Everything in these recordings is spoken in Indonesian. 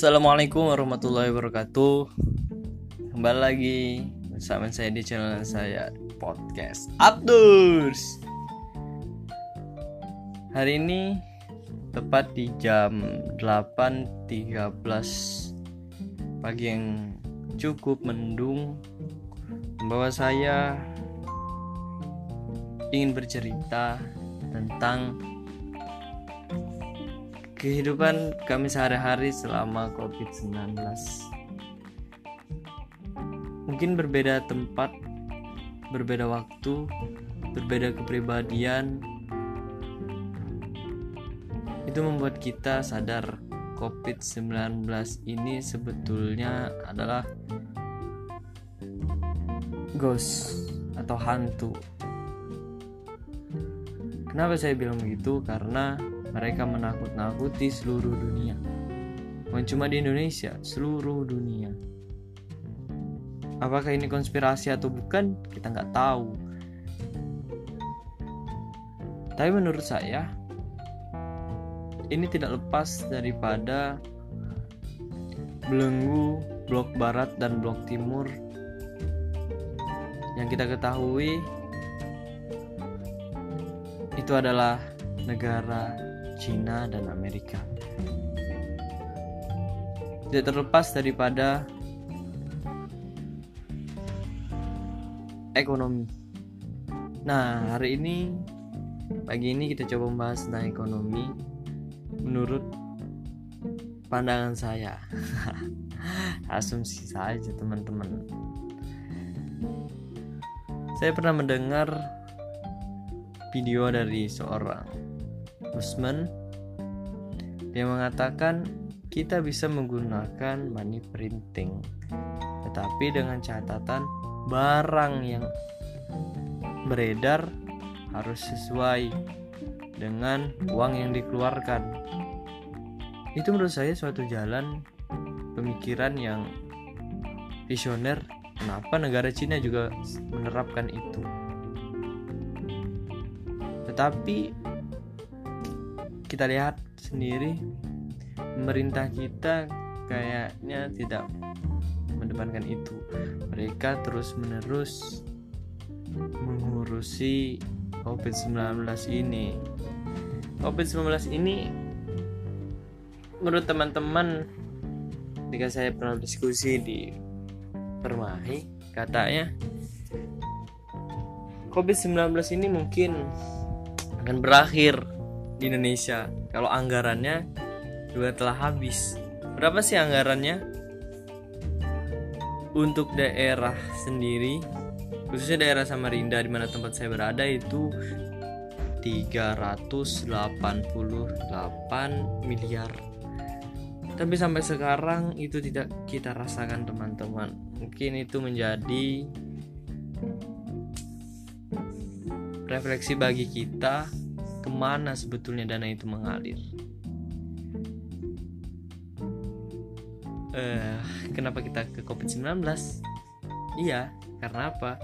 Assalamualaikum warahmatullahi wabarakatuh. Kembali lagi bersama saya di channel saya Podcast Abdurs Hari ini tepat di jam 8.13 Pagi yang cukup mendung Membawa saya ingin bercerita tentang kehidupan kami sehari-hari selama COVID-19. Mungkin berbeda tempat, berbeda waktu, berbeda kepribadian. Itu membuat kita sadar COVID-19 ini sebetulnya adalah ghost atau hantu. Kenapa saya bilang begitu? Karena mereka menakut-nakuti seluruh dunia. Bukan cuma di Indonesia, seluruh dunia. Apakah ini konspirasi atau bukan, kita nggak tahu. Tapi menurut saya, ini tidak lepas daripada belenggu blok barat dan blok timur yang kita ketahui itu adalah negara Cina dan Amerika. Tidak terlepas daripada ekonomi. Nah, hari ini pagi ini kita coba membahas tentang ekonomi menurut pandangan saya. Asumsi saja, teman-teman. Saya pernah mendengar video dari seorang Usman dia mengatakan kita bisa menggunakan money printing tetapi dengan catatan barang yang beredar harus sesuai dengan uang yang dikeluarkan. Itu menurut saya suatu jalan pemikiran yang visioner kenapa negara Cina juga menerapkan itu. Tetapi kita lihat sendiri pemerintah kita kayaknya tidak mendepankan itu. Mereka terus menerus mengurusi COVID-19 ini. COVID-19 ini menurut teman-teman ketika saya pernah diskusi di Permahi katanya COVID-19 ini mungkin akan berakhir di Indonesia. Kalau anggarannya juga telah habis. Berapa sih anggarannya? Untuk daerah sendiri khususnya daerah Samarinda di mana tempat saya berada itu 388 miliar. Tapi sampai sekarang itu tidak kita rasakan teman-teman. Mungkin itu menjadi refleksi bagi kita ke mana sebetulnya dana itu mengalir. Uh, kenapa kita ke COVID-19? Iya, karena apa?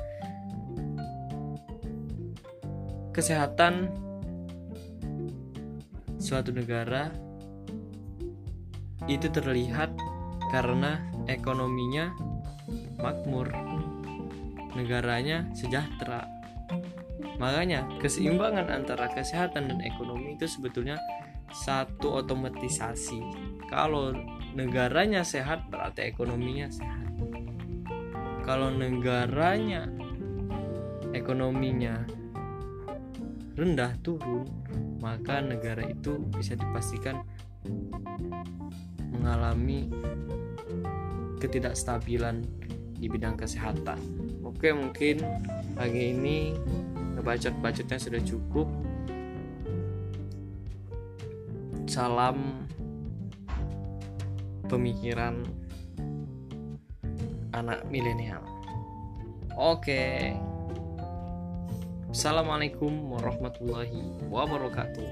Kesehatan suatu negara itu terlihat karena ekonominya makmur, negaranya sejahtera, Makanya, keseimbangan antara kesehatan dan ekonomi itu sebetulnya satu otomatisasi. Kalau negaranya sehat, berarti ekonominya sehat. Kalau negaranya ekonominya rendah turun, maka negara itu bisa dipastikan mengalami ketidakstabilan di bidang kesehatan. Oke, mungkin pagi ini ngebacot-bacotnya sudah cukup. Salam pemikiran anak milenial. Oke. Assalamualaikum warahmatullahi wabarakatuh